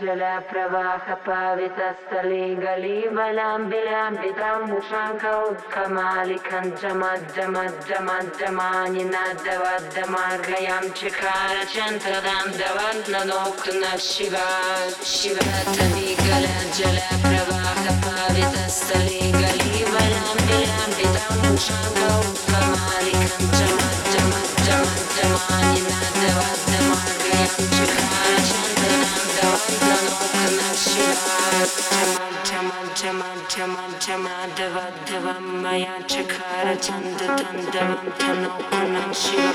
जलप्रवाहपावितस्थलीगलीबलाम्बिलाम्बितां मुषाङ्कौ कमालिखञ्जमज्जमज्जमज्जमानिनाद्दवद्दमार्गयां चिकारचन्द्रदां दवद्नोक्तु न Shiva शिवतलीगलजलप्रवाहपावितस्थलीगलीबलाम्बिलाम्बितां मुषाङ्कौ कमालिखञ्जम down, tunnel, and shoot.